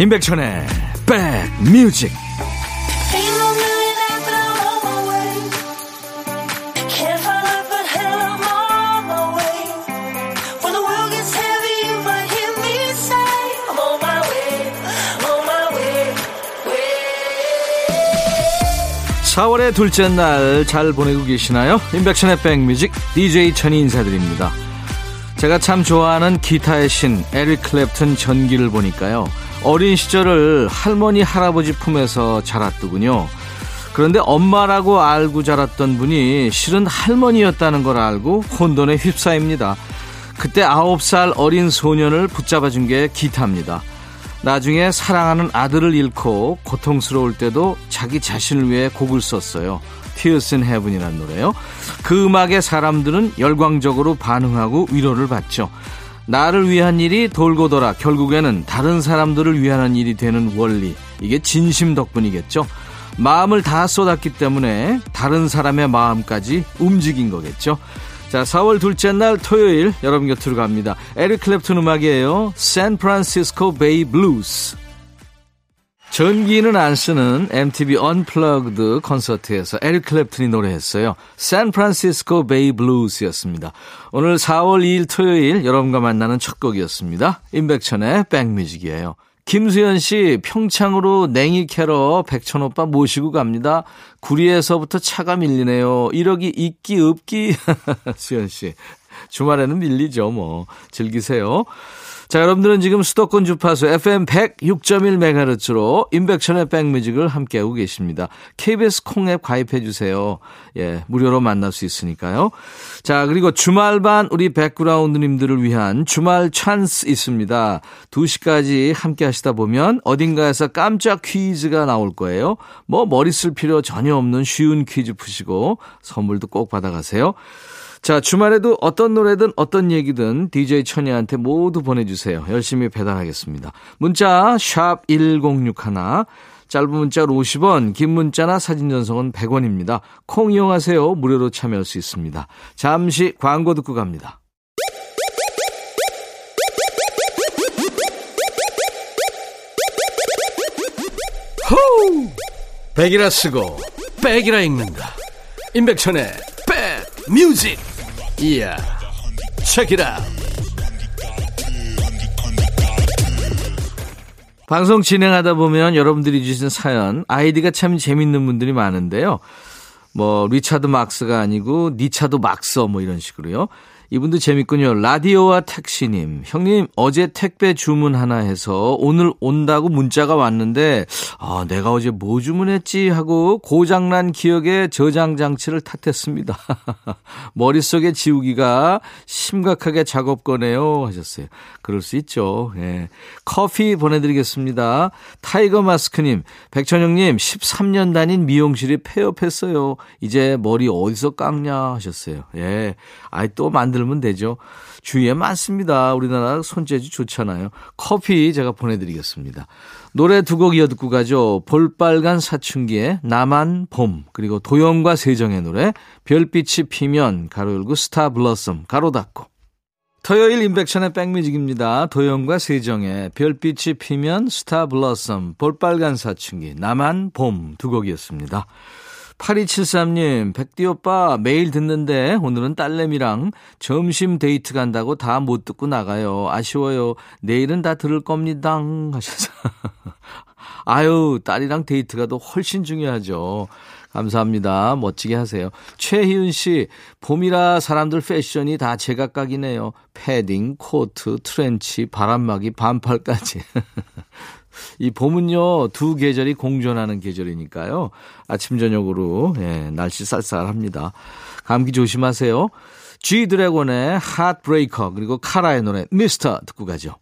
임백천의 백뮤직. (4월의) 둘째 날 잘 보내고 계시나요? 임백천의 백뮤직 DJ 천이 인사드립니다. 제가 참 좋아하는 기타의 신 에릭 클랩튼 전기를 보니까요 어린 시절을 할머니 할아버지 품에서 자랐더군요. 그런데 엄마라고 알고 자랐던 분이 실은 할머니였다는 걸 알고 혼돈에 휩싸입니다. 그때 아홉 살 어린 소년을 붙잡아 준 게 기타입니다. 나중에 사랑하는 아들을 잃고 고통스러울 때도 자기 자신을 위해 곡을 썼어요. Tears in Heaven이라는 노래요. 그 음악에 사람들은 열광적으로 반응하고 위로를 받죠. 나를 위한 일이 돌고 돌아 결국에는 다른 사람들을 위하는 일이 되는 원리. 이게 진심 덕분이겠죠. 마음을 다 쏟았기 때문에 다른 사람의 마음까지 움직인 거겠죠. 자, 4월 둘째 날 토요일 여러분 곁으로 갑니다. 에릭 클랩튼 음악이에요. San Francisco Bay Blues. 전기는 안 쓰는 MTV Unplugged 콘서트에서 에릭 클랩튼이 노래했어요. San Francisco Bay Blues였습니다. 오늘 4월 2일 토요일 여러분과 만나는 첫 곡이었습니다. 임백천의 백뮤직이에요. 김수현 씨 평창으로 냉이 캐러 백천 오빠 모시고 갑니다. 구리에서부터 차가 밀리네요. 이러기 있기 없기 수현 씨 주말에는 밀리죠 뭐 즐기세요. 자, 여러분들은 지금 수도권 주파수 FM 106.1MHz로 인백션의 백뮤직을 함께하고 계십니다. KBS 콩앱 가입해 주세요. 예, 무료로 만날 수 있으니까요. 자, 그리고 주말반 우리 백그라운드님들을 위한 주말 찬스 있습니다. 2시까지 함께 하시다 보면 어딘가에서 깜짝 퀴즈가 나올 거예요. 뭐 머리 쓸 필요 전혀 없는 쉬운 퀴즈 푸시고 선물도 꼭 받아가세요. 자, 주말에도 어떤 노래든 어떤 얘기든 DJ 천이한테 모두 보내주세요. 열심히 배달하겠습니다. 문자, 샵 1061. 짧은 문자로 50원, 긴 문자나 사진 전송은 100원입니다. 콩 이용하세요. 무료로 참여할 수 있습니다. 잠시 광고 듣고 갑니다. 호우! 백이라 쓰고, 백이라 읽는다. 임백천의 백 뮤직! 이야 체키라 방송 진행하다 보면 여러분들이 주신 사연 아이디가 참 재밌는 분들이 많은데요. 뭐 리차드 막스가 아니고 니차드 막서 뭐 이런 식으로요. 이분도 재밌군요. 라디오와 택시님. 형님, 어제 택배 주문 하나 해서 오늘 온다고 문자가 왔는데, 아, 내가 어제 뭐 주문했지 하고 고장난 기억에 저장 장치를 탓했습니다. 머릿속에 지우개가 심각하게 작업 거네요. 하셨어요. 그럴 수 있죠. 예. 커피 보내드리겠습니다. 타이거 마스크님, 백천 형님, 13년 다닌 미용실이 폐업했어요. 이제 머리 어디서 깎냐 하셨어요. 예. 아이, 또 만들 만들면 되죠. 주위에 많습니다. 우리나라 손재주 좋잖아요. 커피 제가 보내드리겠습니다. 노래 두 곡 이어 듣고 가죠. 볼빨간 사춘기의 나만 봄 그리고 도영과 세정의 노래 별빛이 피면 가로 열고 Star Blossom 가로 닫고 토요일 임백천의 백뮤직입니다. 도영과 세정의 별빛이 피면 Star Blossom 볼빨간 사춘기 나만 봄 두 곡이었습니다. 8273님, 백디 오빠 매일 듣는데 오늘은 딸내미랑 점심 데이트 간다고 다 못 듣고 나가요. 아쉬워요. 내일은 다 들을 겁니다. 하셔서. 아유, 딸이랑 데이트가 더 훨씬 중요하죠. 감사합니다. 멋지게 하세요. 최희은 씨, 봄이라 사람들 패션이 다 제각각이네요. 패딩, 코트, 트렌치, 바람막이, 반팔까지. 이 봄은요, 두 계절이 공존하는 계절이니까요. 아침, 저녁으로, 예, 날씨 쌀쌀합니다. 감기 조심하세요. G 드래곤의 Heartbreaker, 그리고 카라의 노래, 미스터 듣고 가죠.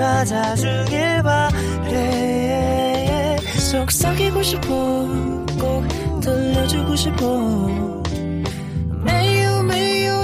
찾아주길 바래. 속삭이고 싶어, 꼭 들려주고 싶어.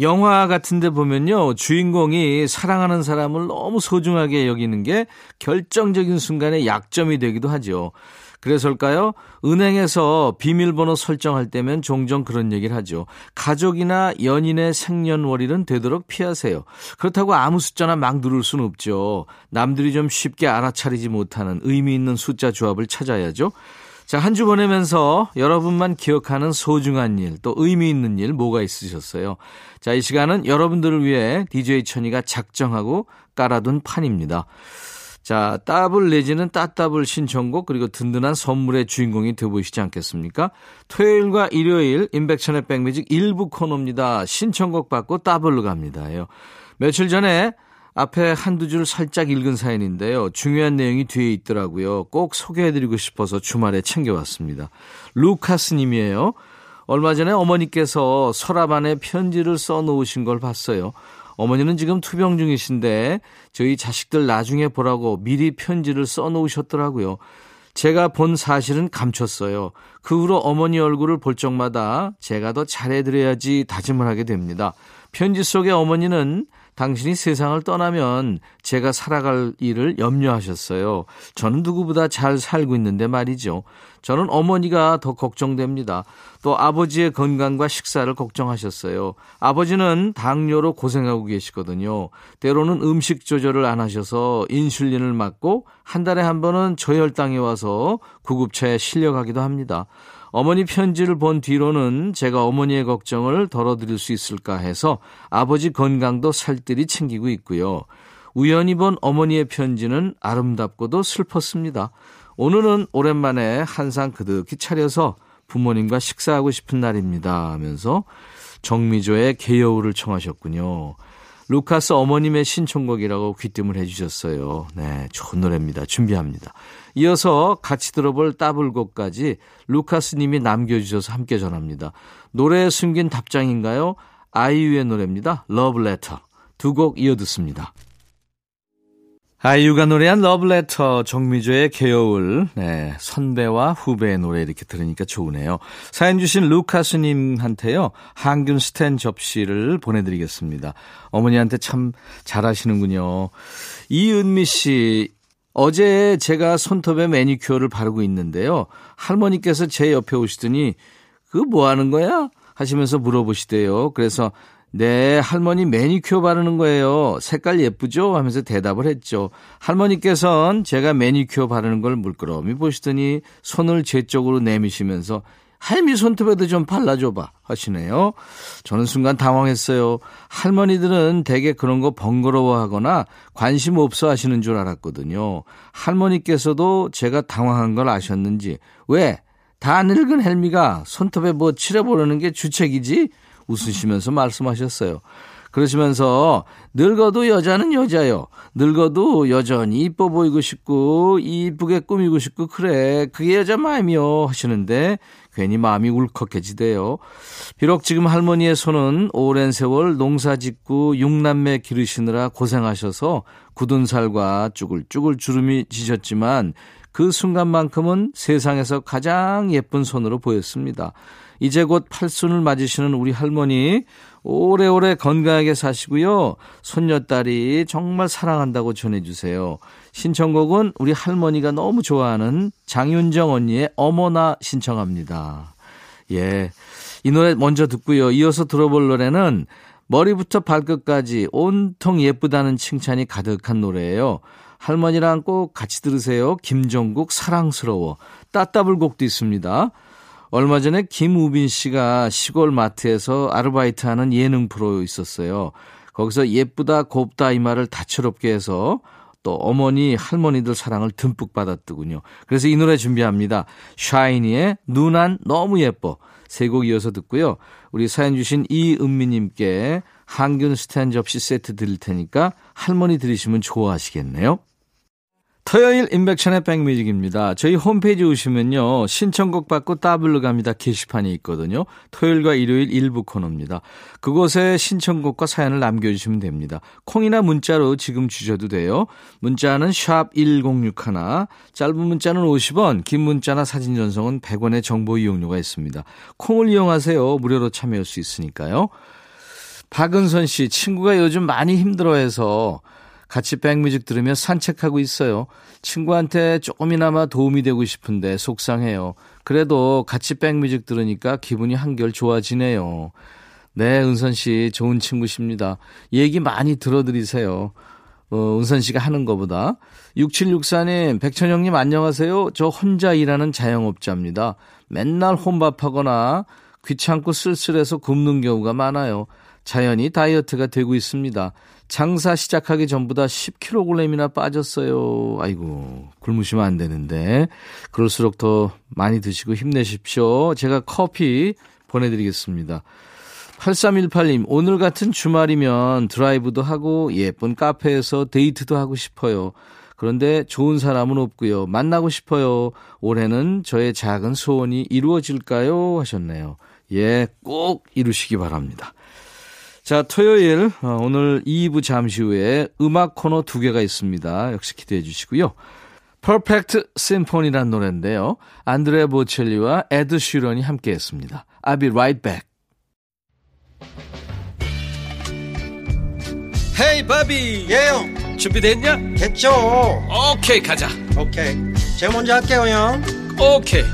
영화 같은 데 보면요 주인공이 사랑하는 사람을 너무 소중하게 여기는 게 결정적인 순간에 약점이 되기도 하죠. 그래서일까요? 은행에서 비밀번호 설정할 때면 종종 그런 얘기를 하죠. 가족이나 연인의 생년월일은 되도록 피하세요. 그렇다고 아무 숫자나 막 누를 수는 없죠. 남들이 좀 쉽게 알아차리지 못하는 의미 있는 숫자 조합을 찾아야죠. 자, 한 주 보내면서 여러분만 기억하는 소중한 일, 또 의미 있는 일 뭐가 있으셨어요? 자, 이 시간은 여러분들을 위해 DJ 천이가 작정하고 깔아둔 판입니다. 자, 따블 내지는 따따블 신청곡 그리고 든든한 선물의 주인공이 되보시지 않겠습니까? 토요일과 일요일 인백천의 백뮤직 일부 코너입니다. 신청곡 받고 따블로 갑니다요. 며칠 전에 앞에 한두 줄 살짝 읽은 사연인데요. 중요한 내용이 뒤에 있더라고요. 꼭 소개해드리고 싶어서 주말에 챙겨왔습니다. 루카스 님이에요. 얼마 전에 어머니께서 서랍 안에 편지를 써 놓으신 걸 봤어요. 어머니는 지금 투병 중이신데 저희 자식들 나중에 보라고 미리 편지를 써 놓으셨더라고요. 제가 본 사실은 감췄어요. 그 후로 어머니 얼굴을 볼 적마다 제가 더 잘해드려야지 다짐을 하게 됩니다. 편지 속의 어머니는 당신이 세상을 떠나면 제가 살아갈 일을 염려하셨어요. 저는 누구보다 잘 살고 있는데 말이죠. 저는 어머니가 더 걱정됩니다. 또 아버지의 건강과 식사를 걱정하셨어요. 아버지는 당뇨로 고생하고 계시거든요. 때로는 음식 조절을 안 하셔서 인슐린을 맞고 한 달에 한 번은 저혈당이 와서 구급차에 실려가기도 합니다. 어머니 편지를 본 뒤로는 제가 어머니의 걱정을 덜어드릴 수 있을까 해서 아버지 건강도 살뜰히 챙기고 있고요. 우연히 본 어머니의 편지는 아름답고도 슬펐습니다. 오늘은 오랜만에 한상 그득히 차려서 부모님과 식사하고 싶은 날입니다 하면서 정미조의 개여우를 청하셨군요. 루카스 어머님의 신청곡이라고 귀띔을 해주셨어요. 네, 좋은 노래입니다. 준비합니다. 이어서 같이 들어볼 따블곡까지 루카스님이 남겨주셔서 함께 전합니다. 노래에 숨긴 답장인가요? 아이유의 노래입니다. 러브레터. 두 곡 이어 듣습니다. 아이유가 노래한 러브레터 정미조의 개여울 네, 선배와 후배의 노래 이렇게 들으니까 좋으네요. 사연 주신 루카스님한테요. 항균 스탠 접시를 보내드리겠습니다. 어머니한테 참 잘하시는군요. 이은미 씨 어제 제가 손톱에 매니큐어를 바르고 있는데요. 할머니께서 제 옆에 오시더니 그 뭐 하는 거야? 하시면서 물어보시대요. 그래서 네, 할머니 매니큐어 바르는 거예요. 색깔 예쁘죠? 하면서 대답을 했죠. 할머니께서는 제가 매니큐어 바르는 걸 물끄러미 보시더니 손을 제 쪽으로 내미시면서 할미 손톱에도 좀 발라줘봐 하시네요. 저는 순간 당황했어요. 할머니들은 대개 그런 거 번거로워하거나 관심 없어 하시는 줄 알았거든요. 할머니께서도 제가 당황한 걸 아셨는지 왜? 다 늙은 헬미가 손톱에 뭐 칠해보려는 게 주책이지? 웃으시면서 말씀하셨어요. 그러시면서 늙어도 여자는 여자요. 늙어도 여전히 이뻐 보이고 싶고 이쁘게 꾸미고 싶고 그래. 그게 여자 마음이요 하시는데 괜히 마음이 울컥해지대요. 비록 지금 할머니의 손은 오랜 세월 농사 짓고 육남매 기르시느라 고생하셔서 굳은 살과 쭈글쭈글 주름이 지셨지만 그 순간만큼은 세상에서 가장 예쁜 손으로 보였습니다. 이제 곧 팔순을 맞으시는 우리 할머니 오래오래 건강하게 사시고요. 손녀딸이 정말 사랑한다고 전해주세요. 신청곡은 우리 할머니가 너무 좋아하는 장윤정 언니의 어머나 신청합니다. 예. 이 노래 먼저 듣고요. 이어서 들어볼 노래는 머리부터 발끝까지 온통 예쁘다는 칭찬이 가득한 노래예요. 할머니랑 꼭 같이 들으세요. 김종국 사랑스러워. 따따블곡도 있습니다. 얼마 전에 김우빈 씨가 시골 마트에서 아르바이트 하는 예능 프로 있었어요. 거기서 예쁘다 곱다 이 말을 다채롭게 해서 또 어머니 할머니들 사랑을 듬뿍 받았더군요. 그래서 이 노래 준비합니다. 샤이니의 누난 너무 예뻐. 세 곡 이어서 듣고요. 우리 사연 주신 이은미님께 항균 스탠 접시 세트 드릴 테니까 할머니 들으시면 좋아하시겠네요. 토요일 인백션의 백뮤직입니다. 저희 홈페이지 오시면요. 신청곡 받고 따블로 갑니다. 게시판이 있거든요. 토요일과 일요일 일부 코너입니다. 그곳에 신청곡과 사연을 남겨주시면 됩니다. 콩이나 문자로 지금 주셔도 돼요. 문자는 샵 1061, 짧은 문자는 50원, 긴 문자나 사진 전송은 100원의 정보 이용료가 있습니다. 콩을 이용하세요. 무료로 참여할 수 있으니까요. 박은선 씨, 친구가 요즘 많이 힘들어해서 같이 백뮤직 들으며 산책하고 있어요. 친구한테 조금이나마 도움이 되고 싶은데 속상해요. 그래도 같이 백뮤직 들으니까 기분이 한결 좋아지네요. 네, 은선 씨 좋은 친구십니다. 얘기 많이 들어드리세요. 어, 은선 씨가 하는 것보다. 6764님, 백천영님 안녕하세요. 저 혼자 일하는 자영업자입니다. 맨날 혼밥하거나 귀찮고 쓸쓸해서 굶는 경우가 많아요. 자연히 다이어트가 되고 있습니다. 장사 시작하기 전보다 10kg이나 빠졌어요. 아이고, 굶으시면 안 되는데. 그럴수록 더 많이 드시고 힘내십시오. 제가 커피 보내드리겠습니다. 8318님, 오늘 같은 주말이면 드라이브도 하고 예쁜 카페에서 데이트도 하고 싶어요. 그런데 좋은 사람은 없고요. 만나고 싶어요. 올해는 저의 작은 소원이 이루어질까요? 하셨네요. 예, 꼭 이루시기 바랍니다. 자, 토요일, 어, 오늘 2부 잠시 후에 음악 코너 두 개가 있습니다. 역시 기대해 주시고요. Perfect Symphony란 노래인데요. 안드레 보첼리와 에드 슈런이 함께 했습니다. I'll be right back. 헤이 바비 예영 준비됐냐? 됐죠 오케이 가자 오케이 제가 먼저 할게요 형 오케이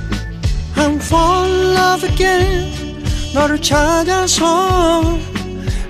I'm fall in love again 너를 찾아서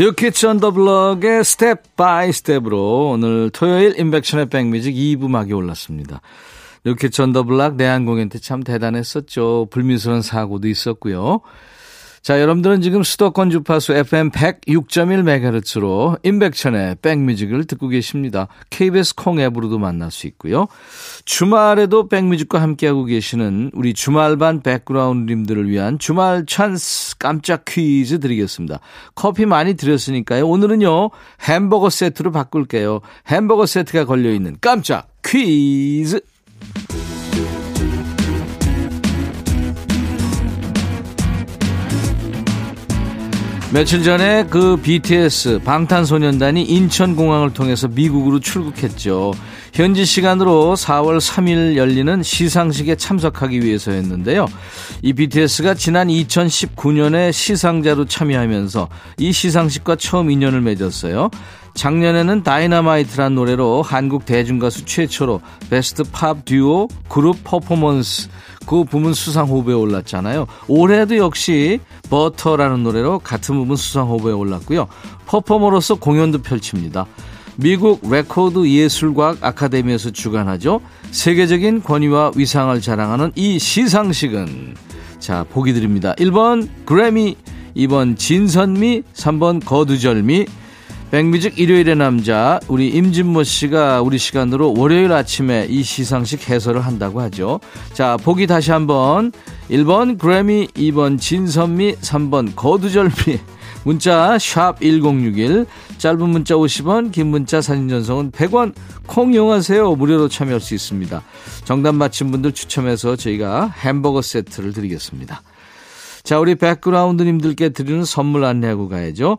New Kids on the Block의 Step by Step으로 오늘 토요일 임백천의 백뮤직 2부 막이 올랐습니다. New Kids on the Block 내한 공연 때 참 대단했었죠. 불미스러운 사고도 있었고요. 자, 여러분들은 지금 수도권 주파수 FM 106.1MHz로 임백천의 백뮤직을 듣고 계십니다. KBS 콩 앱으로도 만날 수 있고요. 주말에도 백뮤직과 함께하고 계시는 우리 주말반 백그라운드님들을 위한 주말 찬스 깜짝 퀴즈 드리겠습니다. 커피 많이 드렸으니까요. 오늘은요, 햄버거 세트로 바꿀게요. 햄버거 세트가 걸려있는 깜짝 퀴즈! 며칠 전에 그 BTS 방탄소년단이 인천공항을 통해서 미국으로 출국했죠. 현지 시간으로 4월 3일 열리는 시상식에 참석하기 위해서였는데요. 이 BTS가 지난 2019년에 시상자로 참여하면서 이 시상식과 처음 인연을 맺었어요. 작년에는 다이너마이트란 노래로 한국 대중가수 최초로 Best Pop Duo Group Performance 그 부문 수상 후보에 올랐잖아요. 올해도 역시 버터라는 노래로 같은 부분 수상 후보에 올랐고요. 퍼포머로서 공연도 펼칩니다. 미국 레코드 예술과학 아카데미에서 주관하죠. 세계적인 권위와 위상을 자랑하는 이 시상식은 자 보기 드립니다. 1번 그래미, 2번 진선미, 3번 거두절미, 백뮤직 일요일의 남자 우리 임진모 씨가 우리 시간으로 월요일 아침에 이 시상식 해설을 한다고 하죠. 자, 보기 다시 한번 1번 그래미, 2번 진선미, 3번 거두절미. 문자 샵 1061, 짧은 문자 50원, 긴 문자 사진 전송은 100원, 콩 이용하세요. 무료로 참여할 수 있습니다. 정답 맞힌 분들 추첨해서 저희가 햄버거 세트를 드리겠습니다. 자, 우리 백그라운드님들께 드리는 선물 안내하고 가야죠.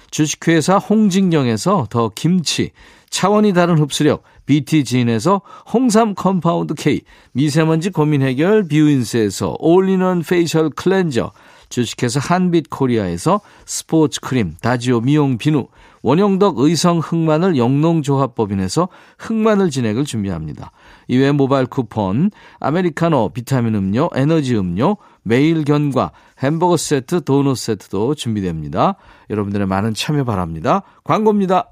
주식회사 홍진경에서 더 김치, 차원이 다른 흡수력 BT진에서 홍삼 compound K, 미세먼지 고민 해결 뷰인스에서 올리는 facial cleanser, 주식회사 한빛 코리아에서 스포츠 크림, 다지오 미용 비누, 원형덕 의성 흑마늘 영농조합법인에서 흑마늘 진행을 준비합니다. 이외 모바일 쿠폰, 아메리카노, 비타민 음료, 에너지 음료, 매일 견과, 햄버거 세트, 도넛 세트도 준비됩니다. 여러분들의 많은 참여 바랍니다. 광고입니다.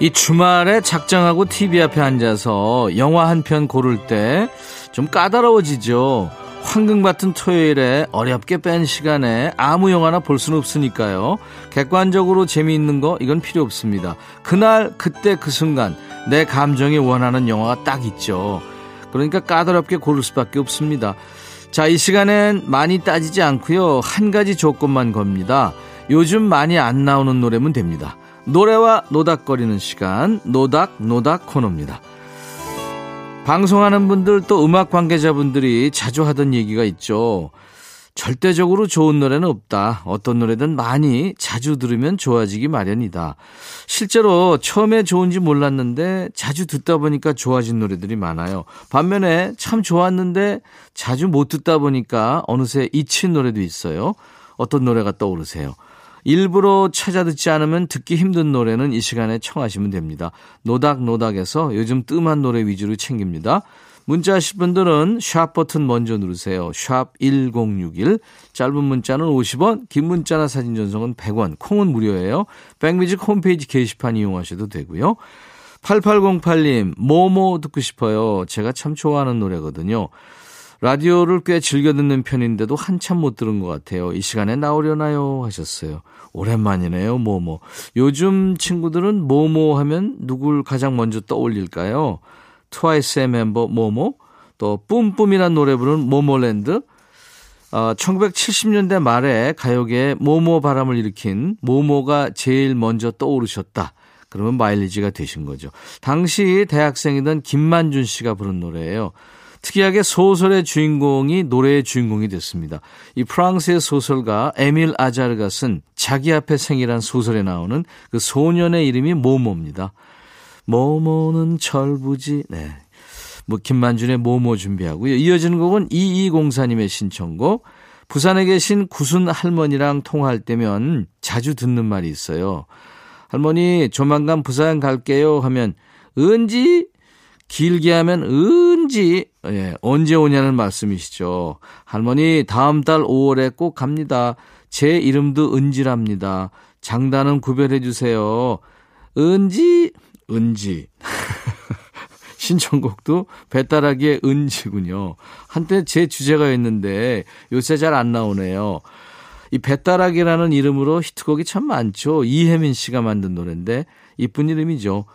이 주말에 작정하고 TV 앞에 앉아서 영화 한 편 고를 때 좀 까다로워지죠. 황금 같은 토요일에 어렵게 뺀 시간에 아무 영화나 볼 수는 없으니까요. 객관적으로 재미있는 거 이건 필요 없습니다. 그날 그때 그 순간 내 감정이 원하는 영화가 딱 있죠. 그러니까 까다롭게 고를 수밖에 없습니다. 자, 이 시간엔 많이 따지지 않고요. 한 가지 조건만 겁니다. 요즘 많이 안 나오는 노래면 됩니다. 노래와 노닥거리는 시간 노닥 노닥 코너입니다. 방송하는 분들 또 음악 관계자분들이 자주 하던 얘기가 있죠. 절대적으로 좋은 노래는 없다. 어떤 노래든 많이 자주 들으면 좋아지기 마련이다. 실제로 처음에 좋은지 몰랐는데 자주 듣다 보니까 좋아진 노래들이 많아요. 반면에 참 좋았는데 자주 못 듣다 보니까 어느새 잊힌 노래도 있어요. 어떤 노래가 떠오르세요? 일부러 찾아 듣지 않으면 듣기 힘든 노래는 이 시간에 청하시면 됩니다. 노닥노닥에서 요즘 뜸한 노래 위주로 챙깁니다. 문자 하실 분들은 샵 버튼 먼저 누르세요. 샵 1061. 짧은 문자는 50원, 긴 문자나 사진 전송은 100원, 콩은 무료예요. 백뮤직 홈페이지 게시판 이용하셔도 되고요. 8808님, 뭐뭐 듣고 싶어요. 제가 참 좋아하는 노래거든요. 라디오를 꽤 즐겨 듣는 편인데도 한참 못 들은 것 같아요. 이 시간에 나오려나요? 하셨어요. 오랜만이네요, 뭐뭐. 요즘 친구들은 뭐뭐 하면 누굴 가장 먼저 떠올릴까요? 트와이스의 멤버 뭐뭐, 또 뿜뿜이란 노래 부르는 모모랜드, 어, 1970년대 말에 가요계에 모모 바람을 일으킨 모모가 제일 먼저 떠오르셨다. 그러면 마일리지가 되신 거죠. 당시 대학생이던 김만준 씨가 부른 노래예요. 특이하게 소설의 주인공이 노래의 주인공이 됐습니다. 이 프랑스의 소설가 에밀 아자르가 쓴 자기 앞에 생이란 소설에 나오는 그 소년의 이름이 모모입니다. 모모는 철부지. 네. 뭐 김만준의 모모 준비하고요. 이어지는 곡은 2204님의 신청곡. 부산에 계신 구순 할머니랑 통화할 때면 자주 듣는 말이 있어요. 할머니 조만간 부산 갈게요 하면 은지 길게 하면 은지 예, 언제 오냐는 말씀이시죠. 할머니 다음 달 5월에 꼭 갑니다. 제 이름도 은지랍니다. 장단은 구별해 주세요. 은지 은지 신청곡도 배따라기의 은지군요. 한때 제 주제가였는데 요새 잘 안 나오네요. 이 배따라기라는 이름으로 히트곡이 참 많죠. 이혜민 씨가 만든 노래인데 이쁜 이름이죠.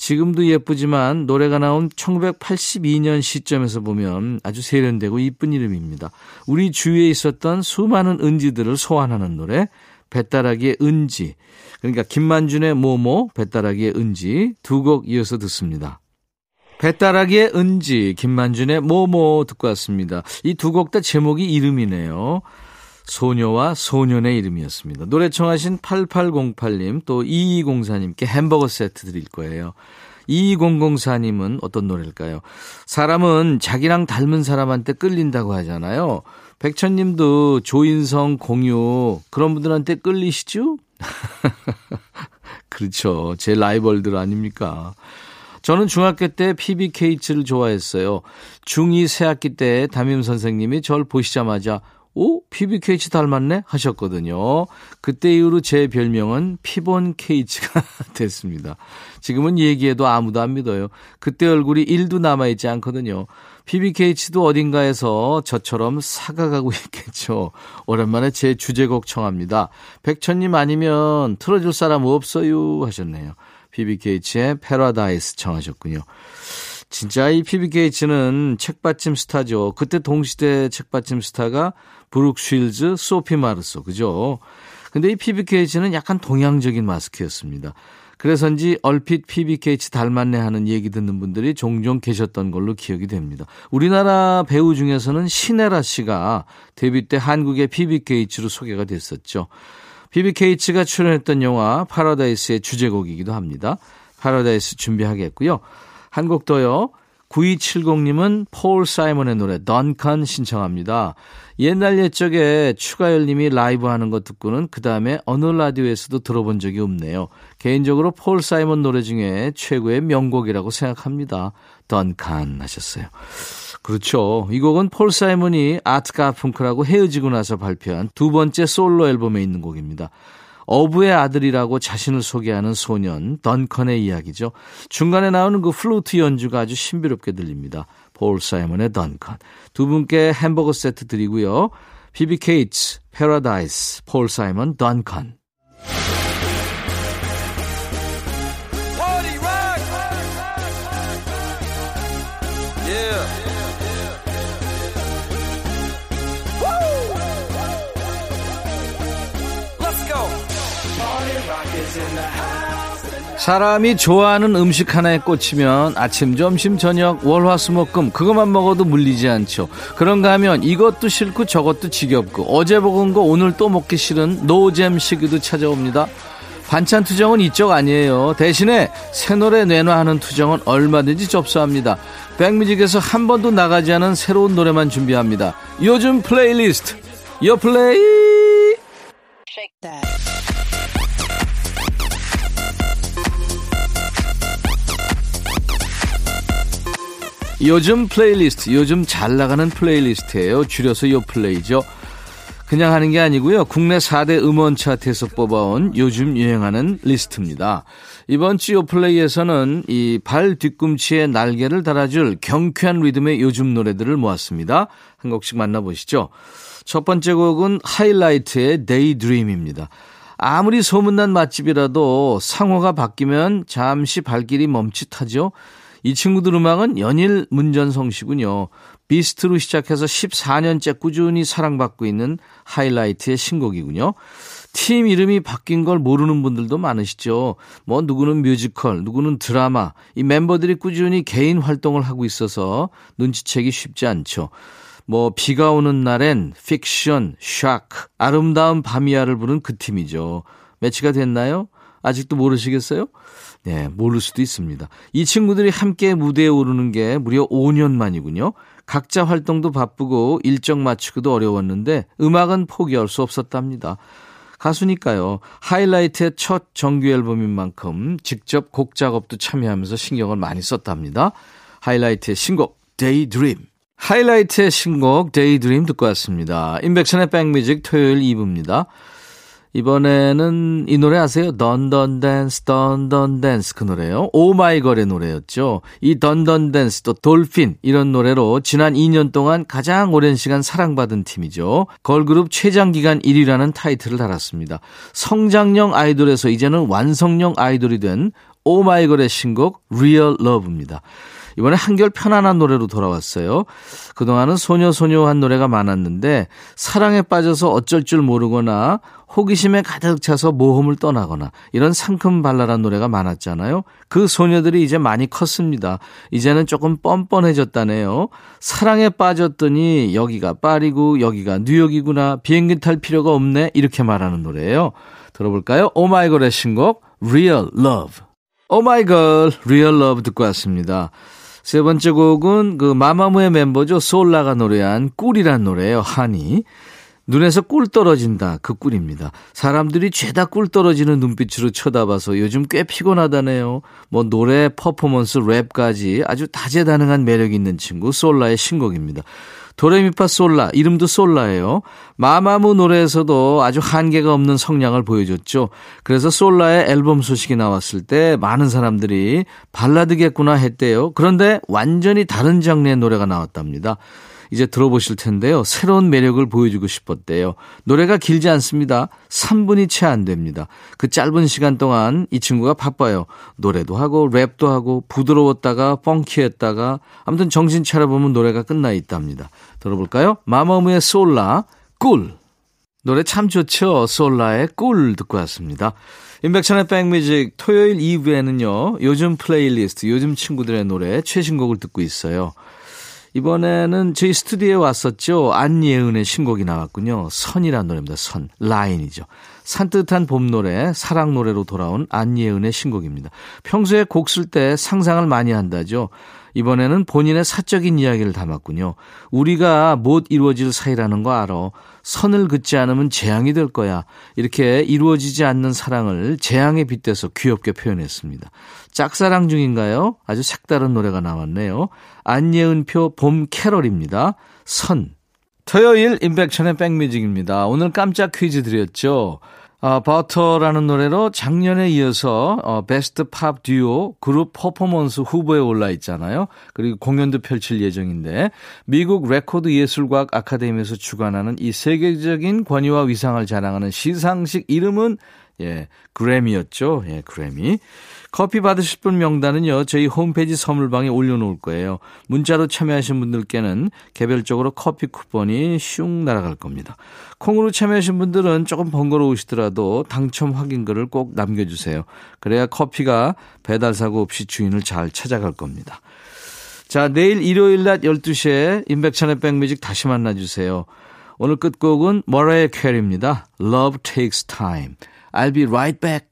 지금도 예쁘지만 노래가 나온 1982년 시점에서 보면 아주 세련되고 이쁜 이름입니다. 우리 주위에 있었던 수많은 은지들을 소환하는 노래 배따라기의 은지 그러니까 김만준의 모모 배따라기의 은지 두 곡 이어서 듣습니다. 배따라기의 은지 김만준의 모모 듣고 왔습니다. 이 두 곡 다 제목이 이름이네요. 소녀와 소년의 이름이었습니다. 노래 청하신 8808님 또 2204님께 햄버거 세트 드릴 거예요. 2204님은 어떤 노래일까요? 사람은 자기랑 닮은 사람한테 끌린다고 하잖아요. 백천님도 조인성, 공유 그런 분들한테 끌리시죠? 그렇죠. 제 라이벌들 아닙니까? 저는 중학교 때 PBK를 좋아했어요. 중2 새학기 때 담임 선생님이 절 보시자마자 오, PBKH 닮았네? 하셨거든요. 그때 이후로 제 별명은 피본 KH가 됐습니다. 지금은 얘기해도 아무도 안 믿어요. 그때 얼굴이 1도 남아있지 않거든요. PBKH도 어딘가에서 저처럼 사가가고 있겠죠. 오랜만에 제 주제곡 청합니다. 백천님 아니면 틀어줄 사람 없어요 하셨네요. PBKH의 패러다이스 청하셨군요. 진짜 이 PBKH는 책받침 스타죠. 그때 동시대 책받침 스타가 브룩 쉴즈, 소피 마르소, 그죠? 근데 이 PBKH는 약간 동양적인 마스크였습니다. 그래서인지 얼핏 PBKH 닮았네 하는 얘기 듣는 분들이 종종 계셨던 걸로 기억이 됩니다. 우리나라 배우 중에서는 신혜라 씨가 데뷔 때 한국의 PBKH로 소개가 됐었죠. PBKH가 출연했던 영화 파라다이스의 주제곡이기도 합니다. 파라다이스 준비하겠고요. 한 곡 더요. 9270님은 폴 사이먼의 노래 던컨 신청합니다. 옛날 옛적에 추가열님이 라이브 하는 거 듣고는 그 다음에 어느 라디오에서도 들어본 적이 없네요. 개인적으로 폴 사이먼 노래 중에 최고의 명곡이라고 생각합니다. 던칸 하셨어요. 그렇죠. 이 곡은 폴 사이먼이 아트 가펑클하고 헤어지고 나서 발표한 두 번째 솔로 앨범에 있는 곡입니다. 어부의 아들이라고 자신을 소개하는 소년 던컨의 이야기죠. 중간에 나오는 그 플루트 연주가 아주 신비롭게 들립니다. 폴 사이먼의 던컨. 두 분께 햄버거 세트 드리고요. 피비 케이츠, 패러다이스, 폴 사이먼, 던컨. 사람이 좋아하는 음식 하나에 꽂히면 아침, 점심, 저녁, 월화수목금 그것만 먹어도 물리지 않죠. 그런가 하면 이것도 싫고 저것도 지겹고 어제 먹은 거 오늘 또 먹기 싫은 노잼 시기도 찾아옵니다. 반찬 투정은 이쪽 아니에요. 대신에 새 노래 내놔하는 투정은 얼마든지 접수합니다. 백뮤직에서 한 번도 나가지 않은 새로운 노래만 준비합니다. 요즘 플레이리스트 요 플레이 요즘 플레이리스트, 요즘 잘 나가는 playlist예요. 줄여서 요 플레이죠. 그냥 하는 게 아니고요. 국내 4대 음원 차트에서 뽑아온 요즘 유행하는 리스트입니다. 이번 주 요플레이에서는 이 발 뒤꿈치에 날개를 달아줄 경쾌한 리듬의 요즘 노래들을 모았습니다. 한 곡씩 만나보시죠. 첫 번째 곡은 하이라이트의 Daydream입니다. 아무리 소문난 맛집이라도 상호가 바뀌면 잠시 발길이 멈칫하죠. 이 친구들 음악은 연일 문전성시군요. 비스트로 시작해서 14년째 꾸준히 사랑받고 있는 하이라이트의 신곡이군요. 팀 이름이 바뀐 걸 모르는 분들도 많으시죠. 뭐 누구는 뮤지컬, 누구는 드라마. 이 멤버들이 꾸준히 개인 활동을 하고 있어서 눈치채기 쉽지 않죠. 뭐 비가 오는 날엔 Fiction, Shock, 아름다운 밤이야를 부른 그 팀이죠. 매치가 됐나요? 아직도 모르시겠어요? 네, 모를 수도 있습니다. 이 친구들이 함께 무대에 오르는 게 무려 5년 만이군요. 각자 활동도 바쁘고 일정 맞추기도 어려웠는데 음악은 포기할 수 없었답니다. 가수니까요. 하이라이트의 첫 정규 앨범인 만큼 직접 곡 작업도 참여하면서 신경을 많이 썼답니다. 하이라이트의 신곡 Daydream. 하이라이트의 신곡 Daydream 듣고 왔습니다. 인백션의 백뮤직 토요일 2부입니다. 이번에는 이 노래 아세요? Dun Dun Dance, Dun Dun Dance 그 노래요. 오마이걸의 노래였죠. 이 Dun Dun Dance 또 Dolphin 이런 노래로 지난 2년 동안 가장 오랜 시간 사랑받은 팀이죠. 걸그룹 최장 기간 1위라는 타이틀을 달았습니다. 성장형 아이돌에서 이제는 완성형 아이돌이 된 오마이걸의 신곡 Real Love입니다. 이번에 한결 편안한 노래로 돌아왔어요. 그동안은 소녀소녀한 노래가 많았는데 사랑에 빠져서 어쩔 줄 모르거나 호기심에 가득 차서 모험을 떠나거나 이런 상큼 발랄한 노래가 많았잖아요. 그 소녀들이 이제 많이 컸습니다. 이제는 조금 뻔뻔해졌다네요. 사랑에 빠졌더니 여기가 파리고 여기가 뉴욕이구나. 비행기 탈 필요가 없네. 이렇게 말하는 노래예요. 들어볼까요? 오마이걸의 신곡 Real Love. 오마이걸 Real Love 듣고 왔습니다. 세 번째 곡은 그 마마무의 멤버죠. 솔라가 노래한 꿀이란 노래예요. 하니. 눈에서 꿀 떨어진다. 그 꿀입니다. 사람들이 죄다 꿀 떨어지는 눈빛으로 쳐다봐서 요즘 꽤 피곤하다네요. 뭐 노래, 퍼포먼스, 랩까지 아주 다재다능한 매력 있는 친구 솔라의 신곡입니다. 도레미파 솔라, 이름도 솔라예요. 마마무 노래에서도 아주 한계가 없는 성량을 보여줬죠. 그래서 솔라의 앨범 소식이 나왔을 때 많은 사람들이 발라드겠구나 했대요. 그런데 완전히 다른 장르의 노래가 나왔답니다. 이제 들어보실 텐데요. 새로운 매력을 보여주고 싶었대요. 노래가 길지 않습니다. 3분이 채 안 됩니다. 그 짧은 시간 동안 이 친구가 바빠요. 노래도 하고 랩도 하고 부드러웠다가 펑키했다가 아무튼 정신 차려보면 노래가 끝나 있답니다. 들어볼까요? 마마무의 솔라 꿀 노래 참 좋죠. 솔라의 꿀 듣고 왔습니다. 임백천의 백뮤직 토요일 2부에는요. 요즘 플레이리스트 요즘 친구들의 노래 최신곡을 듣고 있어요. 이번에는 저희 스튜디오에 왔었죠. 안예은의 신곡이 나왔군요. 선이란 노래입니다. 선. 라인이죠. 산뜻한 봄 노래, 사랑 노래로 돌아온 안예은의 신곡입니다. 평소에 곡 쓸 때 상상을 많이 한다죠. 이번에는 본인의 사적인 이야기를 담았군요. 우리가 못 이루어질 사이라는 거 알아. 선을 긋지 않으면 재앙이 될 거야. 이렇게 이루어지지 않는 사랑을 재앙에 빗대서 귀엽게 표현했습니다. 짝사랑 중인가요? 아주 색다른 노래가 나왔네요. 안예은표 봄 캐럴입니다. 선. 토요일 임백천의 백뮤직입니다. 오늘 깜짝 퀴즈 드렸죠. 어, 버터라는 노래로 작년에 이어서 어, Best Pop Duo Group Performance 후보에 올라 있잖아요. 그리고 공연도 펼칠 예정인데 미국 레코드 예술과학 아카데미에서 주관하는 이 세계적인 권위와 위상을 자랑하는 시상식 이름은 예, 그래미였죠. 예, 그래미. 커피 받으실 분 명단은요, 저희 홈페이지 선물방에 올려놓을 거예요. 문자로 참여하신 분들께는 개별적으로 커피 쿠폰이 슝 날아갈 겁니다. 콩으로 참여하신 분들은 조금 번거로우시더라도 당첨 확인글을 꼭 남겨주세요. 그래야 커피가 배달사고 없이 주인을 잘 찾아갈 겁니다. 자, 내일 일요일 낮 12시에 인백천의 백뮤직 다시 만나주세요. 오늘 끝곡은 머라이어 캐리입니다. Love takes time. I'll be right back.